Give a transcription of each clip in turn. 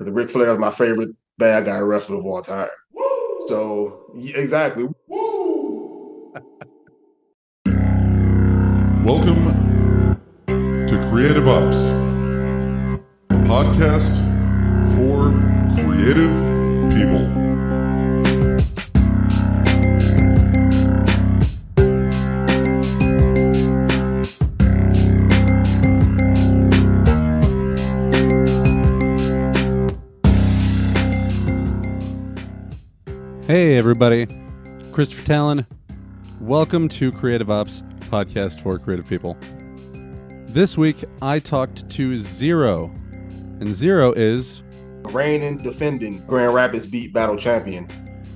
The Ric Flair is my favorite bad guy wrestler of all time. Woo! So yeah, exactly. Woo! Welcome to Creative Ops, a podcast for creative people. Hey, everybody. Christopher Tallon. Welcome to Creative Ops, podcast for creative people. This week, I talked to Zero. And Zero is, Reigning, defending Grand Rapids Beat Battle Champion.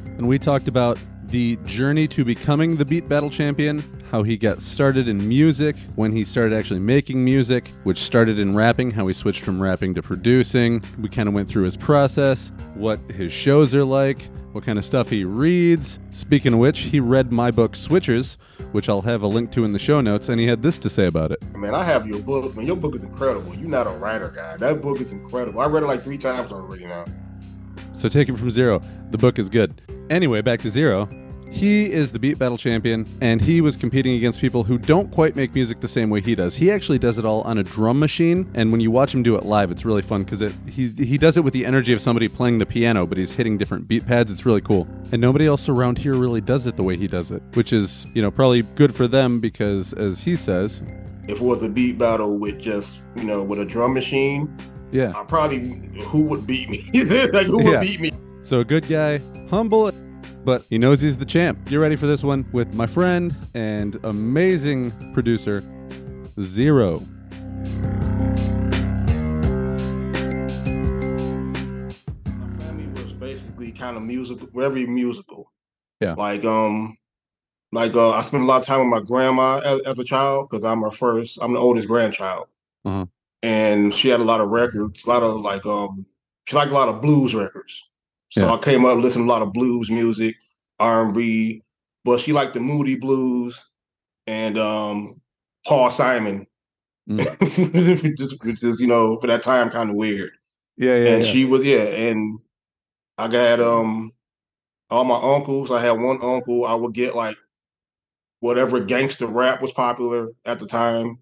and we talked about the journey to becoming the Beat Battle Champion, how he got started in music, when he started actually making music, which started in rapping, how he switched from rapping to producing. We kind of went through his process, what his shows are like, what kind of stuff he reads. Speaking of which, he read my book Switchers, which I'll have a link to in the show notes, and he had this to say about it. Man, I have your book. Man, your book is incredible. You're not a writer guy. That book is incredible. I read it like three times already now. So take it from zero. The book is good. Anyway, back to zero. He is the beat battle champion, and he was competing against people who don't quite make music the same way he does. He actually does it all on a drum machine, and when you watch him do it live, it's really fun because he he does it with the energy of somebody playing the piano, but he's hitting different beat pads. It's really cool, and nobody else around here really does it the way he does it, which is you know probably good for them because, as he says, If it was a beat battle with just, you know, with a drum machine, yeah. I probably who would beat me? like who would Yeah. beat me? So a good guy, humble, but he knows he's the champ. You're ready for this one with my friend and amazing producer, Zero. My family was basically kind of musical, very musical. Yeah. Like um, like uh, I spent a lot of time with my grandma as, as a child because I'm her first. I'm the oldest grandchild, Uh-huh. and she had a lot of records, a lot of like um, she liked a lot of blues records. So Yeah. I came up listening to a lot of blues music, R and B, but she liked the Moody blues and um, Paul Simon, Mm. which, is, which is you know for that time kind of weird Yeah, yeah. and she was yeah and i got um all my uncles i had one uncle i would get like whatever gangster rap was popular at the time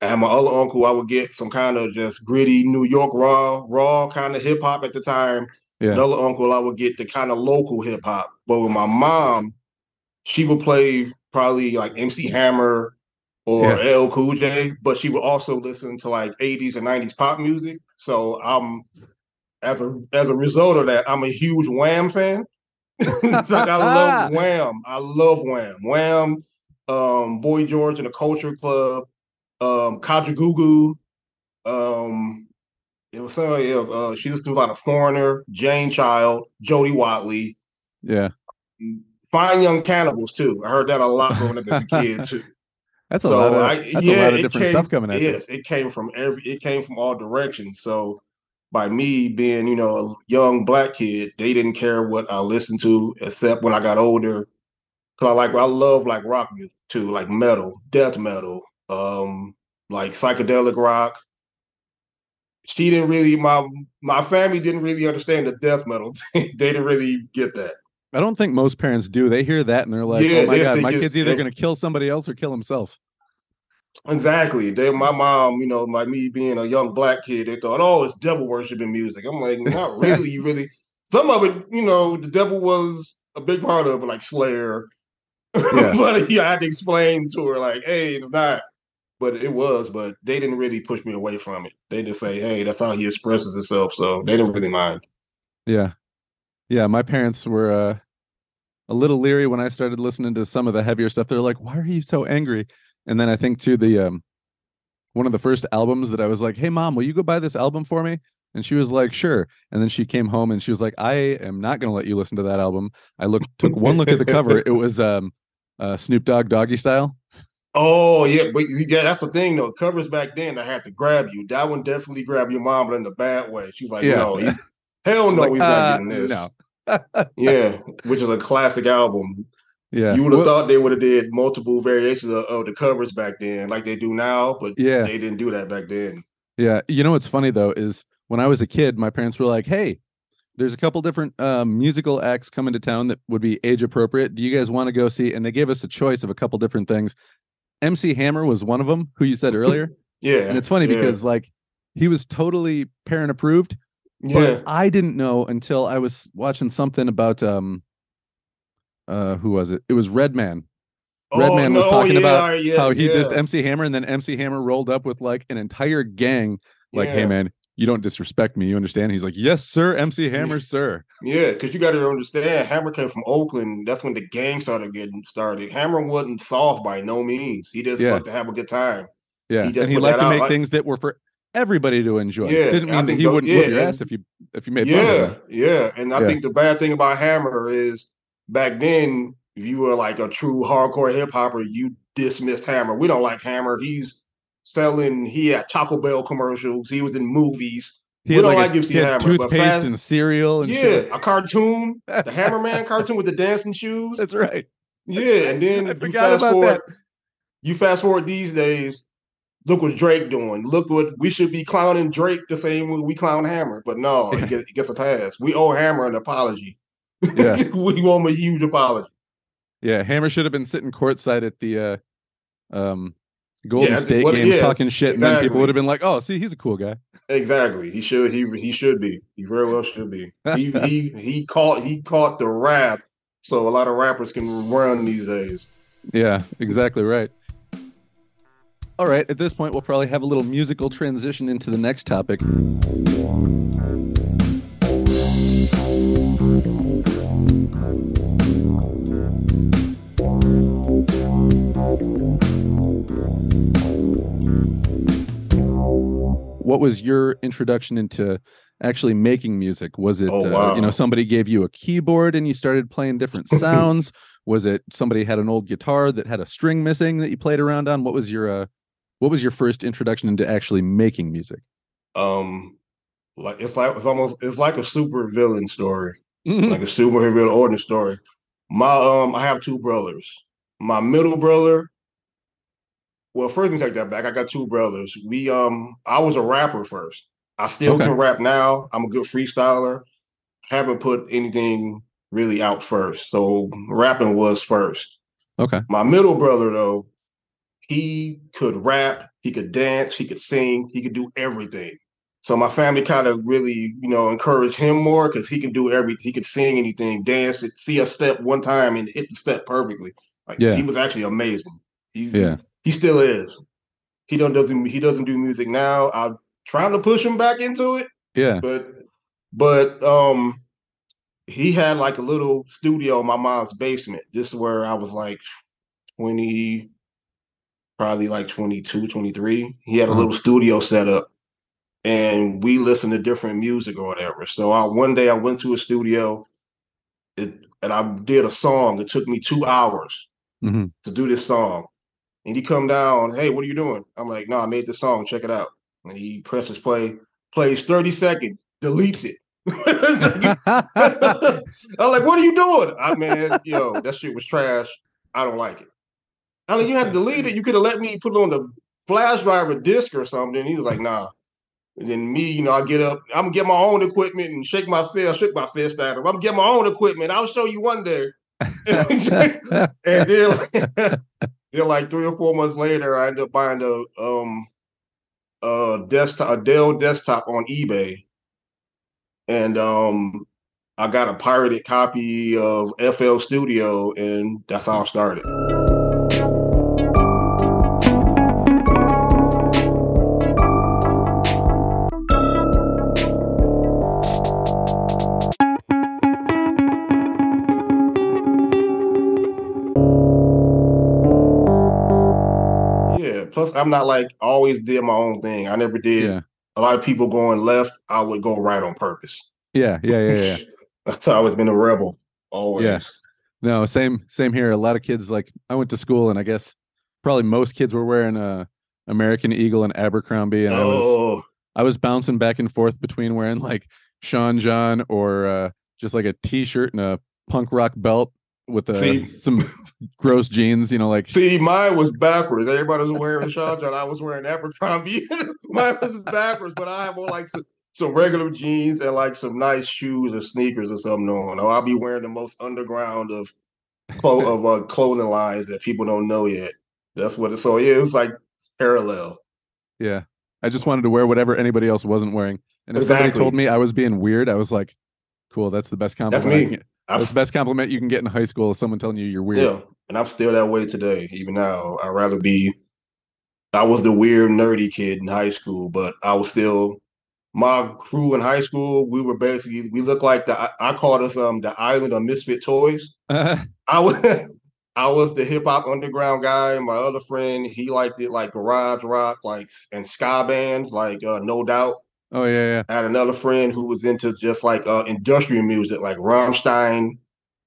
and my other uncle i would get some kind of just gritty new york raw raw kind of hip-hop at the time Yeah. another uncle i would get the kind of local hip-hop but with my mom she would play probably like mc hammer or Yeah. L Cool J, but she would also listen to like 80s and 90s pop music. So I'm as a as a result of that, I'm a huge Wham fan. it's like I love Wham. I love Wham. Wham, um, Boy George and the Culture Club, um, Kajagoogoo. Um, it was somebody else. Uh, she listened to a lot of Foreigner, Jane Child, Jody Watley, yeah. Fine Young Cannibals too. I heard that a lot growing up as a kid too. That's a So lot of I- that's yeah, a lot of different came- stuff coming at yes, it came from every it came from all directions. So by me being, you know, a young black kid, they didn't care what I listened to, except when I got older. Cause I like I love like rock music too, like metal, death metal, um, like psychedelic rock. She didn't really my my family didn't really understand the death metal they didn't really get that. I don't think most parents do. They hear that and they're like, Yeah, "Oh my god, my kid's either going to kill somebody else or kill himself." Exactly. They, my mom, you know, like me being a young black kid, they thought, oh, it's devil worshiping music. I'm like, not really. You really, some of it, you know, the devil was a big part of it, like Slayer. Yeah. but yeah, I had to explain to her, like, hey, it's not. But it was, but they didn't really push me away from it. They just say, hey, that's how he expresses himself. So they didn't really mind. Yeah. Yeah, my parents were uh, a little leery when I started listening to some of the heavier stuff. They're like, "Why are you so angry?" And then I think to the um one of the first albums that I was like, "Hey mom, will you go buy this album for me?" And she was like, "Sure." And then she came home and she was like, "I am not going to let you listen to that album." I looked took one look at the cover. It was um uh Snoop Dogg Doggy Style. Oh yeah, but yeah, that's the thing though. Covers back then, I had to grab you. That one definitely grabbed your mom, but in the bad way. She's like, Yeah. no, he, hell no, Like, he's uh, not getting this. no. Yeah, which is a classic album. Yeah. You would have Well, thought they would have did multiple variations of, of the covers back then, like they do now, but Yeah. they didn't do that back then. Yeah. You know what's funny though is when I was a kid, my parents were like, "Hey, there's a couple different um, musical acts coming to town that would be age appropriate. Do you guys want to go see?" And they gave us a choice of a couple different things. MC Hammer was one of them, who you said earlier, Yeah. and it's funny yeah, because like he was totally parent approved, yeah. but I didn't know until I was watching something about um, uh, who was it? It was Redman. Redman was no, talking yeah, about yeah, how he dissed MC Hammer, and then MC Hammer rolled up with like an entire gang. Like, hey man, you don't disrespect me. You understand? He's like, yes, sir, MC Hammer, sir. Yeah, because you got to understand, Hammer came from Oakland. That's when the gang started getting started. Hammer wasn't soft by no means. He just Yeah. liked to have a good time. Yeah, He just and he liked to out, make like- things that were for everybody to enjoy. Yeah, didn't mean that he wouldn't yeah, your ass if you if you made Yeah, yeah. And I Yeah. think the bad thing about Hammer is back then, if you were like a true hardcore hip hopper, you dismissed Hammer. We don't like Hammer. He's selling. He had Taco Bell commercials. He was in movies. He We don't like, like a, he had Hammer, but toothpaste fast- and cereal and yeah, shit. a cartoon, the Hammerman cartoon with the dancing shoes. That's right. Yeah, and then you fast about forward. You fast forward these days. Look what Drake doing. Look what we should be clowning Drake the same way we clown Hammer, but no, he, gets, he gets a pass. We owe Hammer an apology. Yeah. we want him a huge apology. Yeah, Hammer should have been sitting courtside at the uh, um, Golden Yeah, State what- games yeah, talking shit, and then people would have been like, "Oh, see, he's a cool guy." Exactly. He should. He he should be. He very well should be. He he he caught he caught the rap, so a lot of rappers can run these days. Yeah, exactly right. All right, at this point, we'll probably have a little musical transition into the next topic. What was your introduction into actually making music? Was it, Oh, uh, you know, somebody gave you a keyboard and you started playing different sounds? was it somebody had an old guitar that had a string missing that you played around on? What was your uh, what was your first introduction into actually making music? Um, like it's like it's almost it's like a super villain story. Mhm. like a superhero origin story. My um, I have two brothers. My middle brother. Well, first let me take that back. I got two brothers. We um, I was a rapper first. I still Okay. can rap now. I'm a good freestyler. Haven't put anything really out first, so rapping was first. okay. My middle brother though, he could rap, he could dance, he could sing, he could do everything. So my family kind of really, you know, encouraged him more because he can do everything. He could sing anything, dance, it, see a step one time and hit the step perfectly. Like Yeah. he was actually amazing. He's, Yeah. He still is. He don't doesn't he doesn't do music now. I'm trying to push him back into it, Yeah. but but um he had like a little studio in my mom's basement. This is where I was like 20 probably like 22 23 he had a little studio set up and we listened to different music or whatever so I one day I went to a studio it, and I did a song it took me 2 hours Mhm. to do this song and he come down hey what are you doing I'm like no I made the song check it out and he presses play plays 30 seconds deletes it I'm like, what are you doing? I man, yo, that shit was trash. I don't like it. I mean, you had to delete it. You could have let me put it on the flash drive or disc or something. And He was like, nah. And then me, you know, I get up, I'm gonna get my own equipment and shake my fist, shake my fist at him. I'm gonna get my own equipment. I'll show you one day. and then, then like three or four months later, I ended up buying a um a desktop, a Dell desktop on eBay, and um I got a pirated copy of FL Studio, and that's how I started. I'm not like always did my own thing. I never did. yeah. A lot of people going left, I would go right on purpose. Yeah. Yeah. Yeah. Yeah. That's how I always been a rebel. Always. Yeah. No, same same here. A lot of kids like I went to school and I guess probably most kids were wearing a American Eagle and Abercrombie and I was Oh, I was bouncing back and forth between wearing like Sean John or uh just like a t-shirt and a punk rock belt with uh, See? some gross jeans, you know, like see, mine was backwards. Everybody was wearing a Sean John. I was wearing Abercrombie. mine was backwards, but I have on like some, some regular jeans and like some nice shoes or sneakers or something on. Or I'll be wearing the most underground of of uh, clothing lines that people don't know yet. That's what it. So yeah, it was like parallel. Yeah. I just wanted to wear whatever anybody else wasn't wearing. And if somebody told me I was being weird, I was like, cool, that's the best compliment. I me. can get. I'm, That's the best compliment you can get in high school is someone telling you you're weird. yeah, and I'm still that way today. Even now, I'd rather be. I was the weird, nerdy kid in high school, but I was still. My crew in high school, we were basically we looked like the. I, called us um the island of misfit toys. I was I was the hip hop underground guy. My other friend, he liked it like garage rock, like and ska bands, like uh, No Doubt. Oh yeah, yeah. I had another friend who was into just like uh, industrial music, like Rammstein,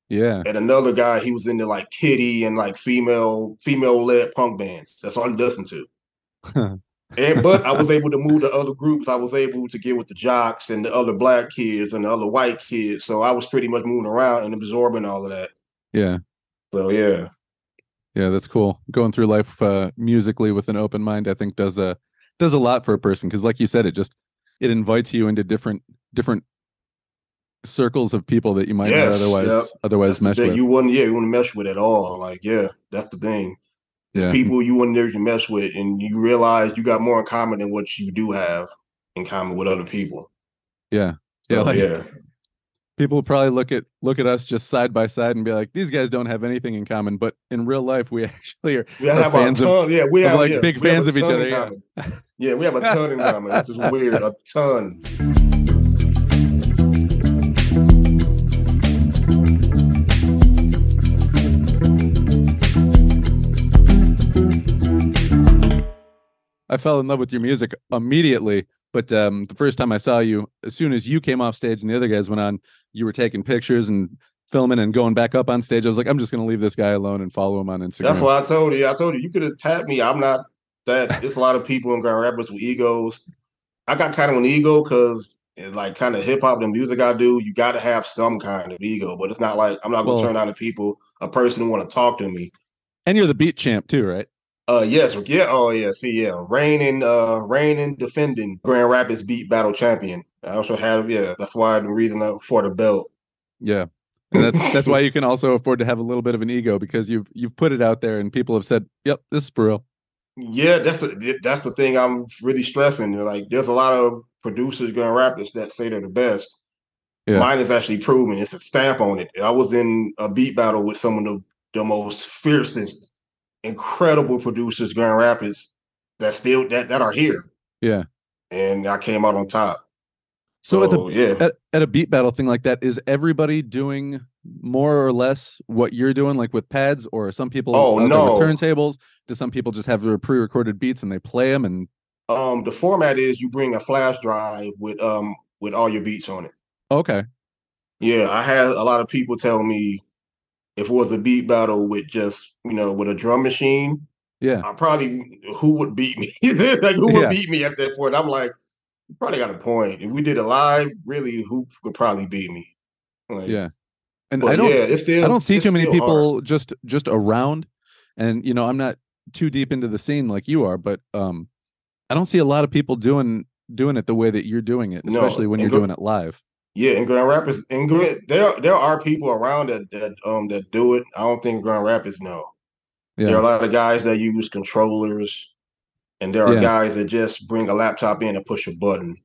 Yeah. and another guy he was into like Kittie and like female female led punk bands. That's all he listened to. And but I was able to move to other groups. I was able to get with the jocks and the other black kids and the other white kids. So I was pretty much moving around and absorbing all of that. Yeah. So yeah. Yeah, that's cool. Going through life uh, musically with an open mind, I think does a does a lot for a person because, like you said, it just it invites you into different different circles of people that you might Yes, not otherwise yep. otherwise That's mesh with. You wouldn't, yeah, you wouldn't mesh with at all. Like, yeah, that's the thing. It's Yeah. people you wouldn't never mess with, and you realize you got more in common than what you do have in common with other people. Yeah, yeah. So, like yeah, people will probably look at look at us just side by side and be like, these guys don't have anything in common. But in real life, we actually are. we are have a fans of- ton. yeah, we have like, yeah, big fans of each other, yeah. Yeah, we have a ton in common. It's just weird, a ton. I fell in love with your music immediately. But um, the first time I saw you, as soon as you came off stage and the other guys went on, you were taking pictures and filming and going back up on stage. I was like, I'm just going to leave this guy alone and follow him on Instagram. That's why I told you. I told you you could have tapped me. I'm not that. There's a lot of people in Grand Rapids with egos. I got kind of an ego because it's like kind of hip hop, the music I do. You got to have some kind of ego, but it's not like I'm not gonna Well- turn down to people a person who want to talk to me. and you're the beat champ too, right? Uh, yes, yeah, oh yeah, see, yeah, reigning, uh, reigning, defending Grand Rapids beat battle champion. I also have, yeah, that's why the reason uh, for the belt. Yeah. And that's that's why you can also afford to have a little bit of an ego because you've you've put it out there and people have said, "Yep, this is for real." Yeah, that's the that's the thing I'm really stressing. Like, there's a lot of producers Grand Rapids that say they're the best. Yeah. Mine is actually proven. It's a stamp on it. I was in a beat battle with some of the the most fiercest, incredible producers Grand Rapids that still that that are here, Yeah. and I came out on top. So at the yeah, at, at a beat battle thing like that, is everybody doing more or less what you're doing, like with pads, or some people Oh, out there with no. turntables? Do some people just have their pre-recorded beats and they play them? And um, the format is you bring a flash drive with um with all your beats on it. okay, Yeah, I had a lot of people tell me if it was a beat battle with just you know with a drum machine, yeah, I probably who would beat me? like who would Yeah. beat me at that point? I'm like, you probably got a point. If we did it live, really, who would probably beat me? Like, yeah. And I don't, yeah, still I don't see too many people hard. just just around. And you know, I'm not too deep into the scene like you are, but um, I don't see a lot of people doing doing it the way that you're doing it, No, especially when you're go- doing it live. Yeah, in Grand Rapids, in Grand, there there are people around that that um that do it. I don't think Grand Rapids know. There are a lot of guys that use controllers, and there are Yeah. guys that just bring a laptop in and push a button.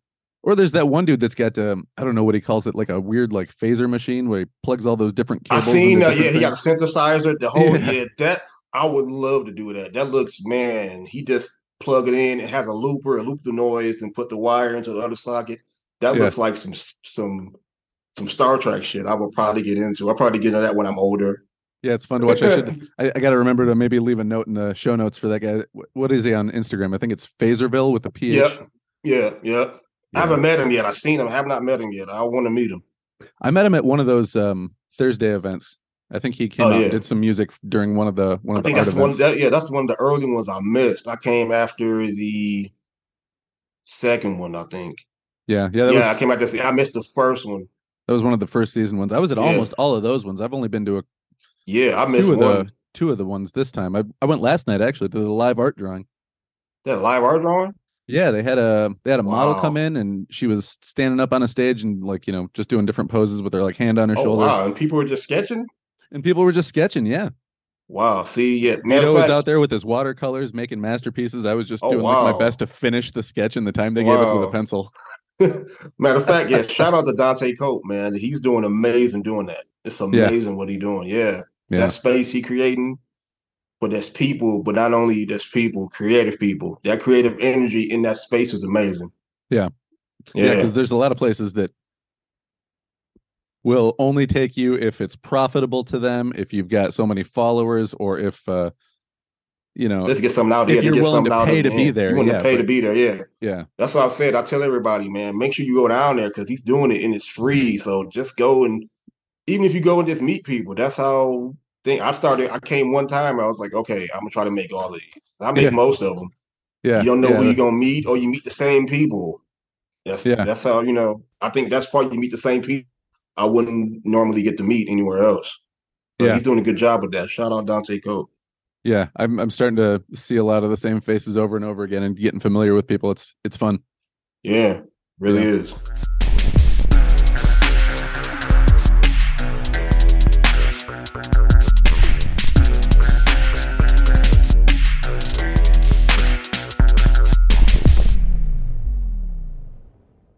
or there's that one dude that's got um, I don't know what he calls it, like a weird like phaser machine where he plugs all those different I cables. seen into that. Yeah, different he got a synthesizer. The whole Yeah. yeah. that I would love to do that. That looks man. He just plug it in. It has a looper, and loop the noise, and put the wire into the other socket. That Yeah. looks like some some some Star Trek shit. I would probably get into. I'll probably get into that when I'm older. Yeah, it's fun to watch. I should. I, I got to remember to maybe leave a note in the show notes for that guy. What is he on Instagram? I think it's Phaserville with a PH. Yep. Yeah, yeah. I haven't met him yet. I've seen him. I have not met him yet. I want to meet him. I met him at one of those um, Thursday events. I think he came Oh, out yeah. and did some music during one of the one I of the think art one. events. That, yeah, that's one of the early ones I missed. I came after the second one. I think. Yeah, yeah, that yeah, was I came out this. I missed the first one. that was one of the first season ones. I was at Yeah. almost all of those ones. I've only been to a, Yeah, I missed two of one. the two of the ones this time. I I went last night actually to the live art drawing. That live art drawing. Yeah, they had a they had a model come in and she was standing up on a stage and like, you know, just doing different poses with her like hand on her Oh shoulder. wow! And people were just sketching. And people were just sketching, yeah. Wow. See, yeah. Vito was out there with his watercolors making masterpieces. I was just Oh, doing like my best to finish the sketch in the time they gave us with a pencil. Matter of fact, yeah. Shout out to Dante Cope, man. He's doing amazing doing that. It's amazing what he's doing. Yeah. Yeah. That space he creating, but there's people, but not only there's people, creative people. That creative energy in that space is amazing. Yeah. Yeah, Yeah. because there's a lot of places that will only take you if it's profitable to them, if you've got so many followers, or if uh you know, Let's get something out If there. you're get willing something to out pay of to be there, You want yeah, to pay to be there, yeah. yeah, That's what I've said. I tell everybody, man, make sure you go down there because he's doing it and it's free. So just go and even if you go and just meet people, that's how thing I started. I came one time, I was like, okay, I'm gonna try to make all of these. I make Yeah. most of them. yeah. You don't know yeah, who you're gonna meet, or you meet the same people. That's Yeah. that's how you know. I think that's part you meet the same people. I wouldn't normally get to meet anywhere else. So Yeah. he's doing a good job with that. Shout out Dante Cope. Yeah. I'm I'm starting to see a lot of the same faces over and over again and getting familiar with people. It's it's fun. Yeah, really Yeah. is.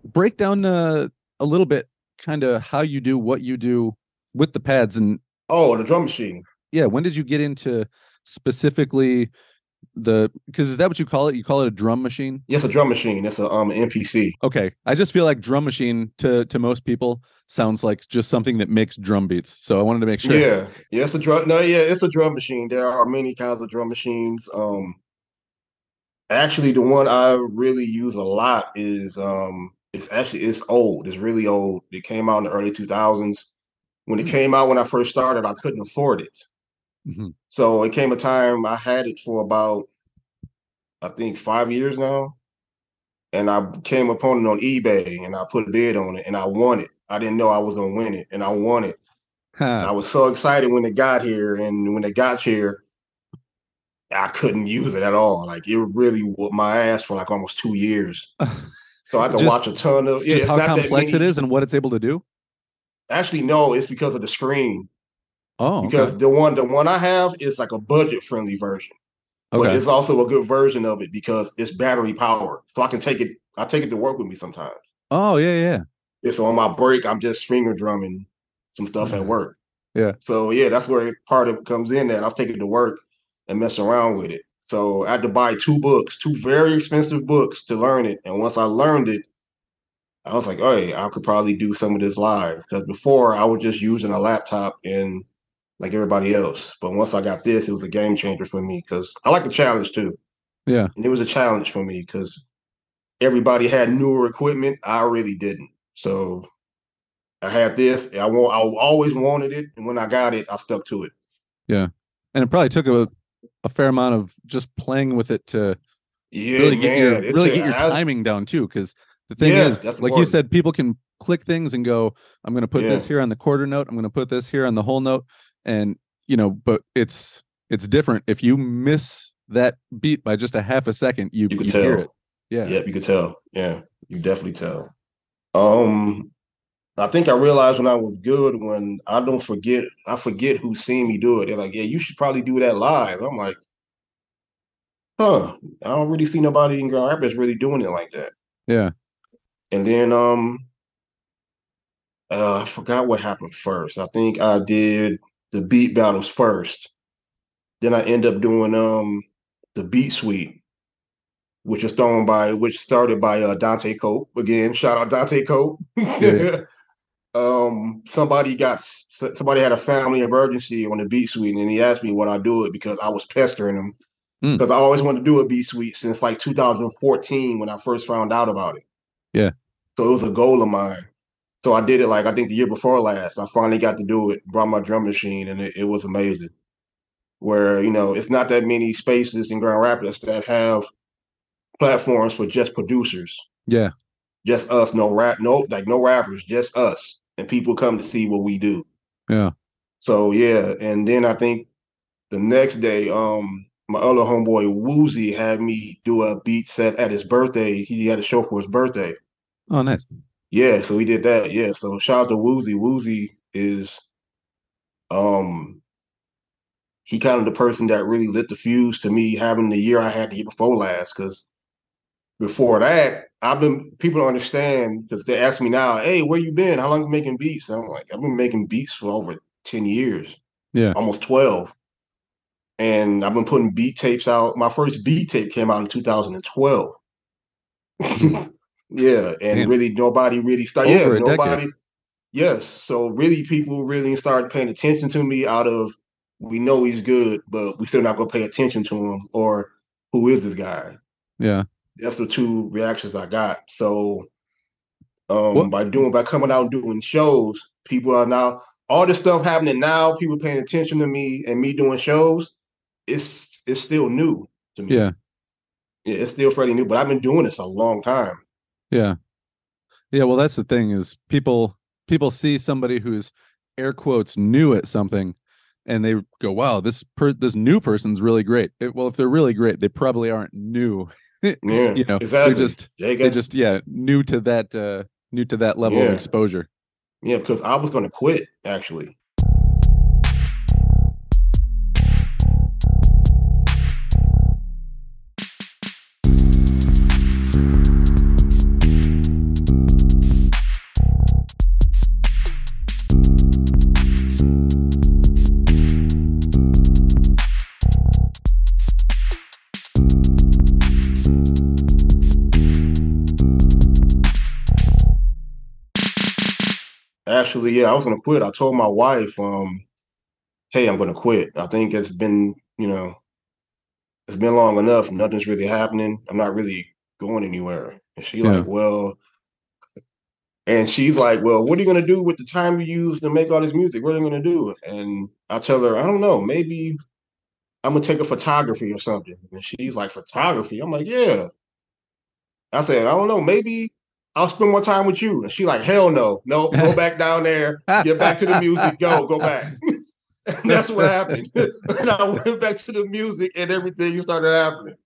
Break down uh, a little bit kind of how you do what you do with the pads and Oh, the drum machine. yeah when did you get into specifically the because is that what you call it you call it a drum machine Yes, a drum machine. It's a um MPC. okay i just feel like drum machine to to most people sounds like just something that makes drum beats so i wanted to make sure Yeah, yeah, it's a drum. No, yeah, it's a drum machine. There are many kinds of drum machines. Um, actually, the one I really use a lot is um, it's actually it's old. It's really old. It came out in the early two thousands. When it came out, when I first started, I couldn't afford it. Mhm. So it came a time I had it for about, I think five years now, and I came upon it on eBay and I put a bid on it and I won it. I didn't know I was gonna win it, and I won it. I was so excited when it got here, and when it got here, I couldn't use it at all. Like it really whooped my ass for like almost two years. So I had to Just- watch a ton of. Yeah, just it's how not that complex it many- and what it's able to do Actually, no, it's because of the screen. Oh okay. Because the one, the one I have is like a budget friendly version, but it's also a good version of it because it's battery powered. So I can take it. I take it to work with me sometimes. oh yeah yeah It's on my break. I'm just finger drumming some stuff at work. Yeah. So yeah, that's where part of it comes in. That I was taking it to work and mess around with it. So I had to buy two books, two very expensive books to learn it. And once I learned it, I was like, oh hey, I could probably do some of this live. Because before I was just using a laptop and like everybody else. But once I got this, it was a game changer for me because I like the challenge too. Yeah. And it was a challenge for me because everybody had newer equipment. I really didn't. So I had this. I want. I always wanted it, and when I got it, I stuck to it. Yeah, and it probably took a, a fair amount of just playing with it to Yeah, really get your man. It's really get your timing down too because the thing Yes, is like you said people can click things and go i'm going to put this here on the quarter note i'm going to put this here on the whole note and you know but it's it's different if you miss that beat by just a half a second you You you, hear tell. it yeah Yep, you could tell. Yeah, you definitely tell. Um, I think I realized when I was good when I don't forget. I forget who seen me do it. They're like, "Yeah, you should probably do that live." I'm like, "Huh? I don't really see nobody in Grand Rapids really doing it like that." yeah And then um, uh, I forgot what happened first. I think I did the beat battles first. Then I end up doing um the beat suite, which is thrown by which started by uh, Dante Cope. Again, shout out Dante Cope. Yeah. um, somebody got somebody had a family emergency on the beat suite, and he asked me what I do it because I was pestering him Hmm. because I always wanted to do a beat suite since like 2014 when I first found out about it. Yeah. So it was a goal of mine. So I did it like I think the year before last. I finally got to do it, brought my drum machine, and it, it was amazing. Where, you know, it's not that many spaces in Grand Rapids that have platforms for just producers. yeah Just us, no rap, no like no rappers, just us. And people come to see what we do. yeah So yeah, and then I think the next day, um, my other homeboy Wuzee had me do a beat set at his birthday. He had a show for his birthday. Oh, nice. Yeah, so we did that. Yeah, so shout out to Wuzee. Wuzee is um he kind of the person that really lit the fuse to me having the year I had the year before last. Because before that, I've been people don't understand because they ask me now, "Hey, where you been? How long you making beats?" And I'm like, I've been making beats for over ten years. Yeah. almost twelve. And I've been putting beat tapes out. My first beat tape came out in 2012. yeah, and Damn. really nobody really started. Yeah, Over decade. nobody. Yes, so really, people really started paying attention to me. Out of we know he's good, but we still not gonna pay attention to him. Or who is this guy? Yeah. That's the two reactions I got. So, um, What- by doing by coming out and doing shows, people are now all this stuff happening now. People paying attention to me and me doing shows. It's it's still new to me. Yeah. Yeah, it's still fairly new, but I've been doing this a long time. Yeah. Yeah, well that's the thing is people people see somebody who's air quotes new at something and they go, "Wow, this per- this new person's really great." It- well, if they're really great, they probably aren't new. Yeah, you know, exactly. they're just They they got- just yeah, new to that uh new to that level of exposure. yeah, because I was gonna quit actually. I was gonna quit. I told my wife, um, hey, I'm gonna quit. I think it's been, you know, it's been long enough. Nothing's really happening. I'm not really going anywhere. And she Yeah. like, well, and she's like, well, what are you gonna do with the time you use to make all this music? What are you gonna do? And I tell her, I don't know, maybe I'm gonna take a photography or something. And she's like, photography? I'm like, yeah. I said, I don't know, maybe I'll spend more time with you. And she like, hell no, no, go back down there, get back to the music, go, go back. and that's what happened. and I went back to the music and everything started happening.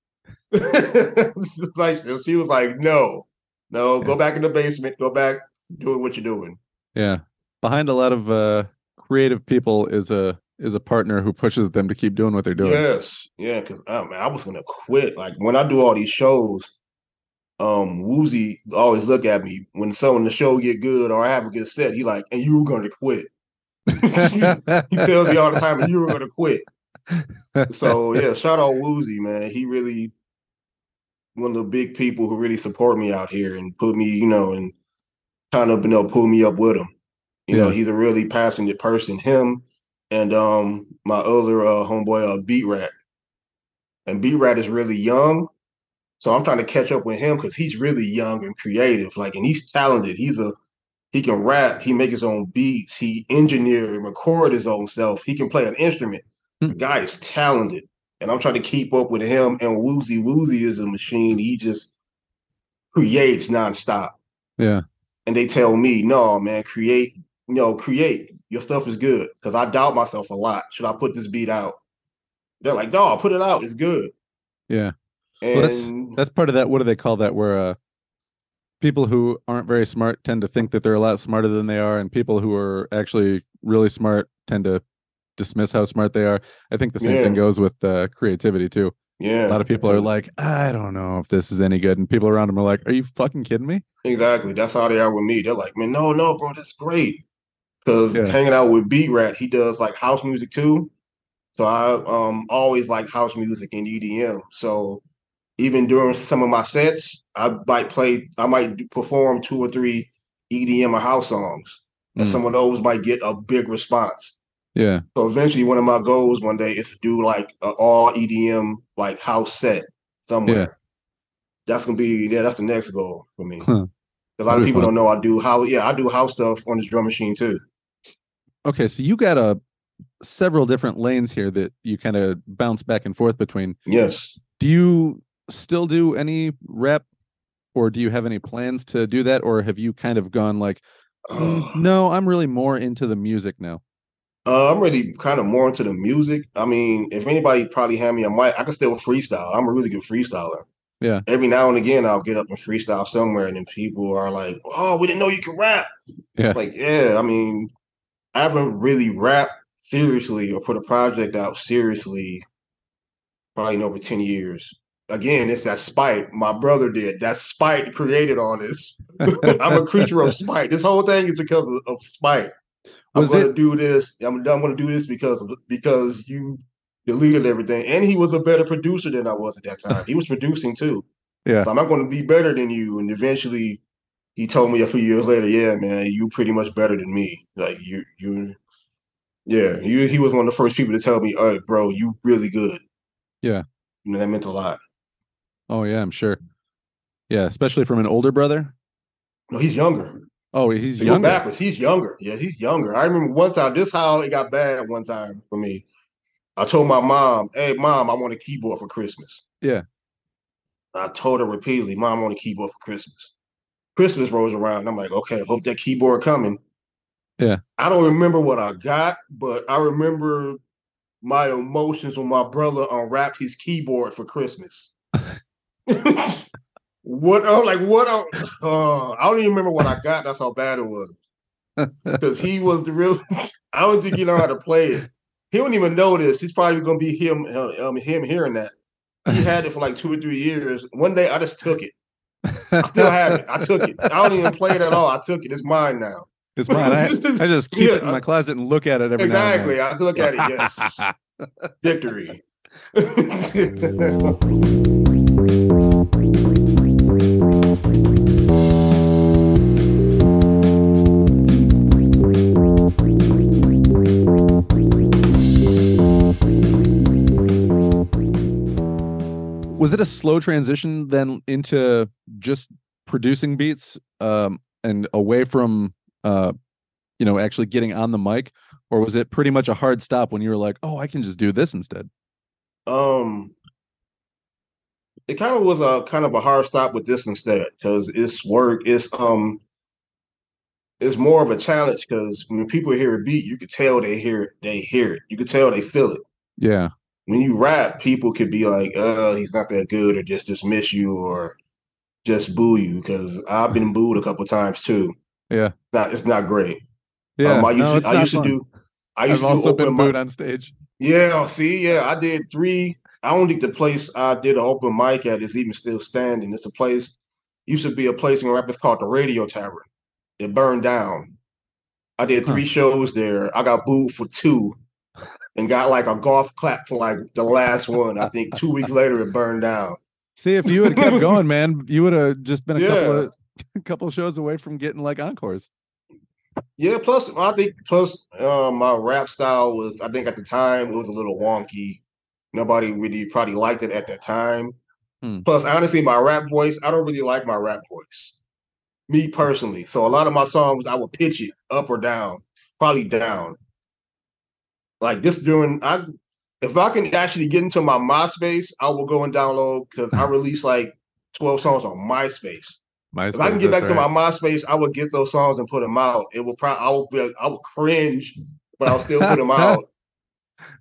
like she was like, no, no, go back in the basement, go back doing what you're doing. Yeah. Behind a lot of uh creative people is a is a partner who pushes them to keep doing what they're doing. Yes, yeah, because I, I was gonna quit. Like when I do all these shows, um, Wuzee always look at me when some of the show get good or I have a good set. He like, and you were gonna quit. he tells me all the time, you were gonna quit. So yeah, shout out Wuzee, man. He really one of the big people who really support me out here and put me, you know, and kind of you know pull me up with him. You know, he's a really passionate person. Him and um my other uh, homeboy, uh, Beatrat, and Beatrat is really young, so I'm trying to catch up with him because he's really young and creative. Like, and he's talented. He's a he can rap. He make his own beats. He engineer and record his own self. He can play an instrument. Hmm. The guy is talented, and I'm trying to keep up with him. And Wuzee Wuzee is a machine. He just creates nonstop. Yeah. And they tell me, no, man, create. You know, create. Your stuff is good. Because I doubt myself a lot. Should I put this beat out? They're like, no, put it out. It's good. Yeah. And Well, that's that's part of that. What do they call that? Where uh, people who aren't very smart tend to think that they're a lot smarter than they are, and people who are actually really smart tend to dismiss how smart they are. I think the same thing goes with uh, creativity too. yeah. A lot of people are like, I don't know if this is any good, and people around them are like, Are you fucking kidding me? Exactly. That's how they are with me. They're like, man, no, no, bro, that's great. Because Yeah. hanging out with Beatrat, he does like house music too. So I um always like house music and EDM. So even during some of my sets, I might play, I might perform two or three EDM or house songs, and Mm. some of those might get a big response. Yeah, So eventually, one of my goals one day is to do like an all EDM like house set somewhere. Yeah. That's gonna be yeah, that's the next goal for me. Huh. A lot That'd of people don't know I do how yeah I do house stuff on this drum machine too. Okay, so you got a several different lanes here that you kind of bounce back and forth between. Yes. Do you still do any rap or do you have any plans to do that or have you kind of gone like "Mm, no, I'm really more into the music now. Uh, I'm really kind of more into the music. I mean, if anybody probably hand me a mic, I can still freestyle. I'm a really good freestyler. Yeah. Every now and again, I'll get up and freestyle somewhere, and then people are like, "Oh, we didn't know you could rap." Yeah. Like, yeah. I mean, I haven't really rapped seriously or put a project out seriously probably in over ten years. Again, it's that spite my brother did. That spite created on this. I'm a creature of spite. This whole thing is because of, of spite. Was I'm gonna it- do this. I'm, I'm gonna do this because of because you deleted everything. And he was a better producer than I was at that time. He was producing too. Yeah. So I'm not gonna be better than you. And eventually he told me a few years later, yeah, man, you pretty much better than me. Like you you yeah, you he was one of the first people to tell me, all right, bro, you really good. Yeah. You know, that meant a lot. Oh yeah, I'm sure. Yeah, especially from an older brother. No, he's younger. Oh, he's To younger. backwards, he's younger. Yes, he's younger. I remember one time, this how it got bad one time for me. I told my mom, hey, mom, I want a keyboard for Christmas. Yeah. I told her repeatedly, mom, I want a keyboard for Christmas. Christmas rolls around. I'm like, okay, hope that keyboard coming. Yeah. I don't remember what I got, but I remember my emotions when my brother unwrapped his keyboard for Christmas. What? I'm like, what? I, uh, I don't even remember what I got. That's how bad it was. Because he was the real. I don't think he know how to play it. He wouldn't even know this. He's probably gonna be him. Um, him hearing that. He had it for like two or three years. One day, I just took it. I still have it. I took it. I don't even play it at all. I took it. It's mine now. It's mine. I, I just keep it in my closet and look at it every exactly. I look at it. Yes, victory. Was it a slow transition then into just producing beats um, and away from uh, you know actually getting on the mic, or was it pretty much a hard stop when you were like, oh, I can just do this instead? um, it kind of was a kind of a hard stop with this instead because it's work. It's um, it's more of a challenge because when people hear a beat, you could tell they hear it. They hear it. You could tell they feel it. Yeah, when you rap, people could be like, "Uh, he's not that good," or just dismiss you, or just boo you. Because I've been booed a couple times too. Yeah. not it's not great. yeah. um, I used no, to, it's I used to do. I used I've to do also open been mic- booed on stage. Yeah, see, yeah, I did three. I don't think the place I did an open mic at is even still standing. It's a place used to be a place in rap. It's called the Radio Tavern. It burned down. I did three shows there. I got booed for two, and got like a golf clap for like the last one. I think two weeks later it burned down. See, if you had kept going, man, you would have just been a couple of a couple of shows away from getting like encores. Yeah, plus I think plus uh, my rap style was I think at the time it was a little wonky. Nobody really probably liked it at that time. Hmm. Plus, honestly, my rap voice, I don't really like my rap voice. Me personally. So a lot of my songs I would pitch it up or down, probably down. Like this during I if I can actually get into my MySpace, I will go and download because I release like 12 songs on MySpace. My If I can get back to my MySpace, I would get those songs and put them out. It will probably I will be I will cringe, but I'll still put them out.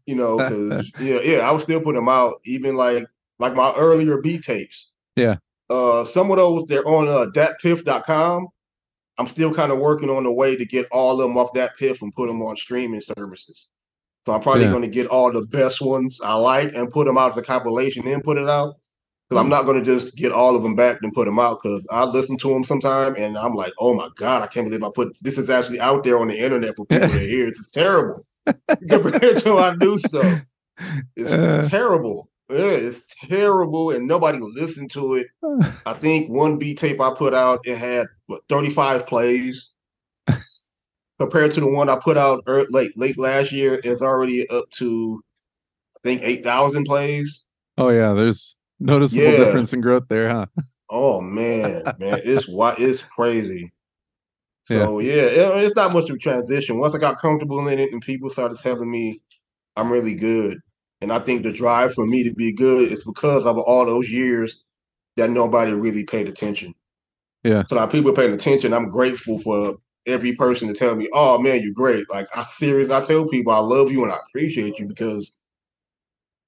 You know, because yeah, yeah, I would still put them out. Even like like my earlier beat tapes. Yeah. Uh, some of those they're on uh, datpiff.com. I'm still kind of working on the way to get all of them off DatPiff and put them on streaming services. So I'm probably Yeah. going to get all the best ones I like and put them out as a compilation and put it out. Because I'm not going to just get all of them back and put them out. Because I listen to them sometime and I'm like, oh my god, I can't believe I put this is actually out there on the internet for people to hear. It's terrible compared to my new stuff. It's Uh. terrible. Yeah, it's terrible, and nobody listened to it. I think one B tape I put out it had what, 35 plays. Compared to the one I put out ear late late last year, it's already up to I think 8,000 plays. Oh yeah, there's noticeable Yeah. difference in growth there, huh? Oh man, man, it's what it's crazy. So yeah, it- it's not much of a transition. Once I got comfortable in it, and people started telling me I'm really good, and I think the drive for me to be good is because of all those years that nobody really paid attention. Yeah. So now people paying attention. I'm grateful for every person to tell me, "Oh man, you're great." Like I serious, I tell people I love you and I appreciate you because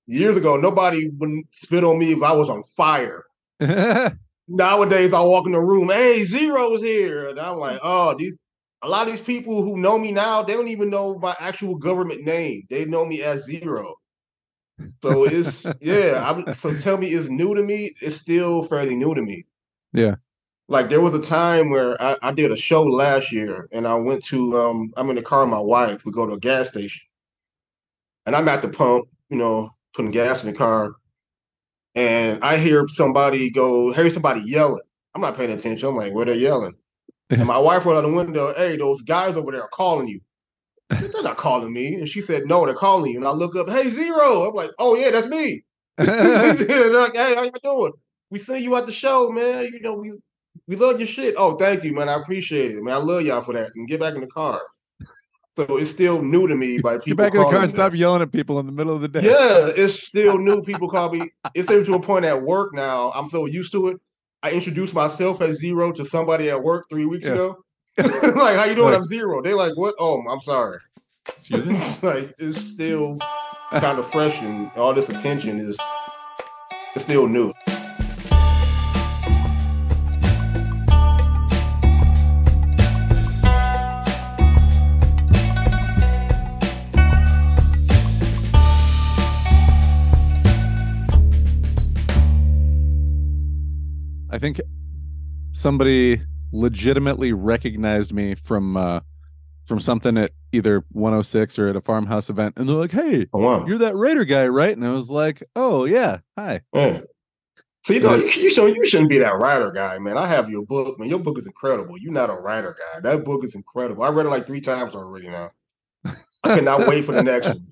years ago nobody would spit on me if I was on fire. Nowadays, I walk in the room, "Hey, Zero's here," and I'm like, "Oh, these." A lot of these people who know me now, they don't even know my actual government name. They know me as Zero. So it's yeah. I'm, so tell me, it's new to me. It's still fairly new to me. Yeah. Like there was a time where I, I did a show last year, and I went to um. I'm in the car with my wife. We go to a gas station, and I'm at the pump. You know, putting gas in the car, and I hear somebody go, hear somebody yelling. I'm not paying attention. I'm like, what are they yelling? And my wife went out the window, hey, those guys over there are calling you. They're not calling me. And she said, no, they're calling you. And I look up, hey, Zero. I'm like, oh, yeah, that's me. like, hey, how you doing? We see you at the show, man. You know, we we love your shit. Oh, thank you, man. I appreciate it, man. I love y'all for that. And get back in the car. So it's still new to me by people. Get back in the car and stop that. yelling at people in the middle of the day. Yeah, it's still new. People call me. It's even to a point at work now. I'm so used to it. I introduced myself as Zero to somebody at work three weeks Yeah. ago. like, how you doing? Like- I'm Zero. They like, what? Oh, I'm sorry. Excuse me? it's like it's still kind of fresh, and all this attention is it's still new. I think somebody legitimately recognized me from uh from something at either 106 or at a farmhouse event and they're like, "Hey, Oh wow. you're that Raider guy, right?" And I was like, "Oh, yeah. Hi." See, no, you, you, should, you shouldn't be that writer guy, man. I have your book, man. Your book is incredible. You're not a writer guy. That book is incredible. I read it like three times already now. I cannot wait for the next one.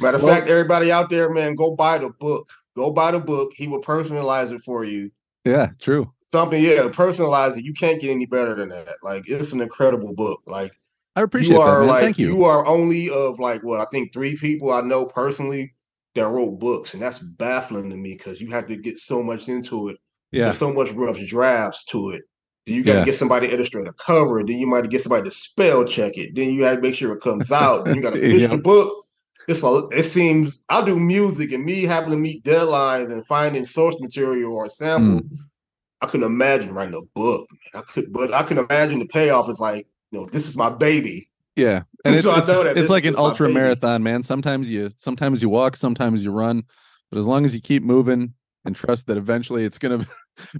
Matter of Well- fact, everybody out there, man, go buy the book. Go buy the book. He will personalize it for you. Yeah, true. Something, yeah, personalize it. You can't get any better than that. Like, it's an incredible book. Like, I appreciate you are that, like Thank you. are only of like what I think three people I know personally that wrote books, and that's baffling to me because you have to get so much into it. yeah. There's so much rough drafts to it. Then you got to Yeah. get somebody to illustrate a cover. Then you might get somebody to spell check it. Then you got to make sure it comes out. Then you got to finish Yeah. the book. It's it seems I do music and me having to meet deadlines and finding source material or sample. Mm. I couldn't imagine writing a book. Man. I could, but I can imagine the payoff is like, you know, this is my baby. Yeah. And it's So I it's, know it's like an this is my ultra marathon, man. Sometimes you sometimes you walk, sometimes you run, but as long as you keep moving and trust that eventually it's going to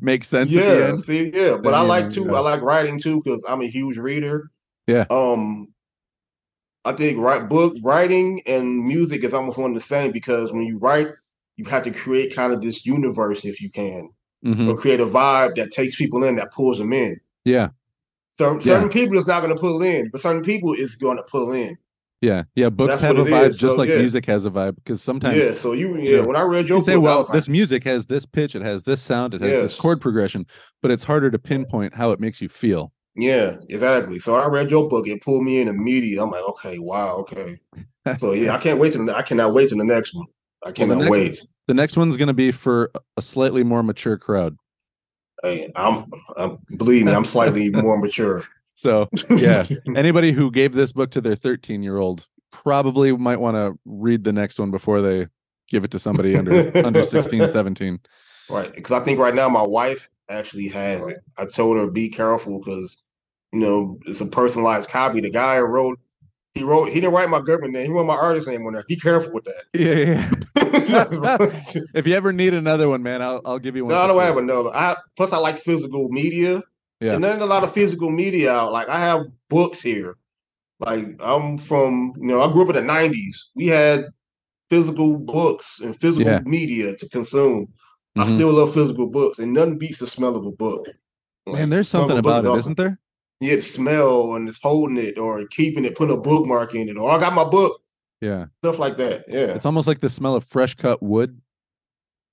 make sense Yeah, end. see, yeah, but I like know, to. yeah. I like writing too because I'm a huge reader. Yeah. Um, I think write book writing and music is almost one and the same because when you write, you have to create kind of this universe if you can, Mhm. or create a vibe that takes people in, that pulls them in. Yeah. So certain people is not going to pull in, but certain people is going to pull in. Yeah. Yeah, books have a vibe is, just so, like yeah. music has a vibe because sometimes yeah. So you, yeah, Yeah. when I read your say, book, I well, like, this music has this pitch, it has this sound, it has this chord progression, but it's harder to pinpoint how it makes you feel. Yeah, exactly. So I read your book. It pulled me in immediately. I'm like, okay, wow, okay. So yeah, I can't wait to. I cannot wait to the next one. I the cannot next- wait. The next one's going to be for a slightly more mature crowd. Hey, I'm, I'm. Believe me, I'm slightly more mature. So, yeah, anybody who gave this book to their 13 year old probably might want to read the next one before they give it to somebody under under 16 17 right. Because I think right now my wife actually has it. I told her be careful because you know it's a personalized copy. The guy wrote. He wrote. He didn't write my government name. He wrote my artist name on there. Be careful with that. yeah, yeah. if you ever need another one man i'll, I'll give you one No, I don't have another. I plus I like physical media. Yeah. And there's a lot of physical media out. Like I have books here. Like I'm from, you know, I grew up in the nineties. We had physical books and physical Yeah. media to consume. I Mhm. still love physical books, and nothing beats the smell of a book. man there's something about is it awesome. isn't there Yeah, the smell and it's holding it or keeping it, putting a bookmark in it, or I got my book, yeah stuff like that. Yeah. it's almost like the smell of fresh cut wood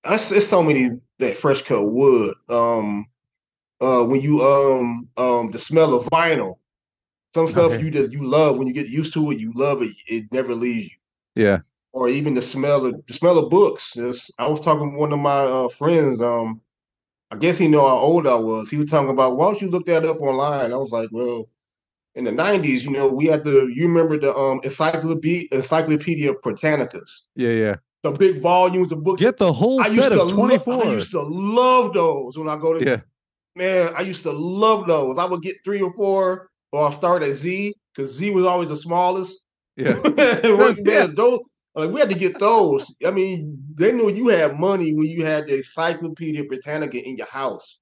It's, it's so many that fresh cut wood. Um, uh, when you um um the smell of vinyl, some stuff Okay. you just you love when you get used to it, you love it. It never leaves you. yeah Or even the smell of the smell of books. I was talking with one of my uh, friends. Um, I guess he know how old I was. He was talking about why don't you look that up online? I was like, well, in the '90s, you know, we had the you remember the um Encyclopedia Encyclopedia Britannicas, Yeah, yeah. the big volumes of books. Get the whole I set of lo- 24. I used to love those when I go to Yeah. man. I used to love those. I would get three or four, or I'll start at Z because Z was always the smallest. Yeah. Yeah. those like we had to get those. I mean, they knew you had money when you had the Encyclopedia Britannica in your house.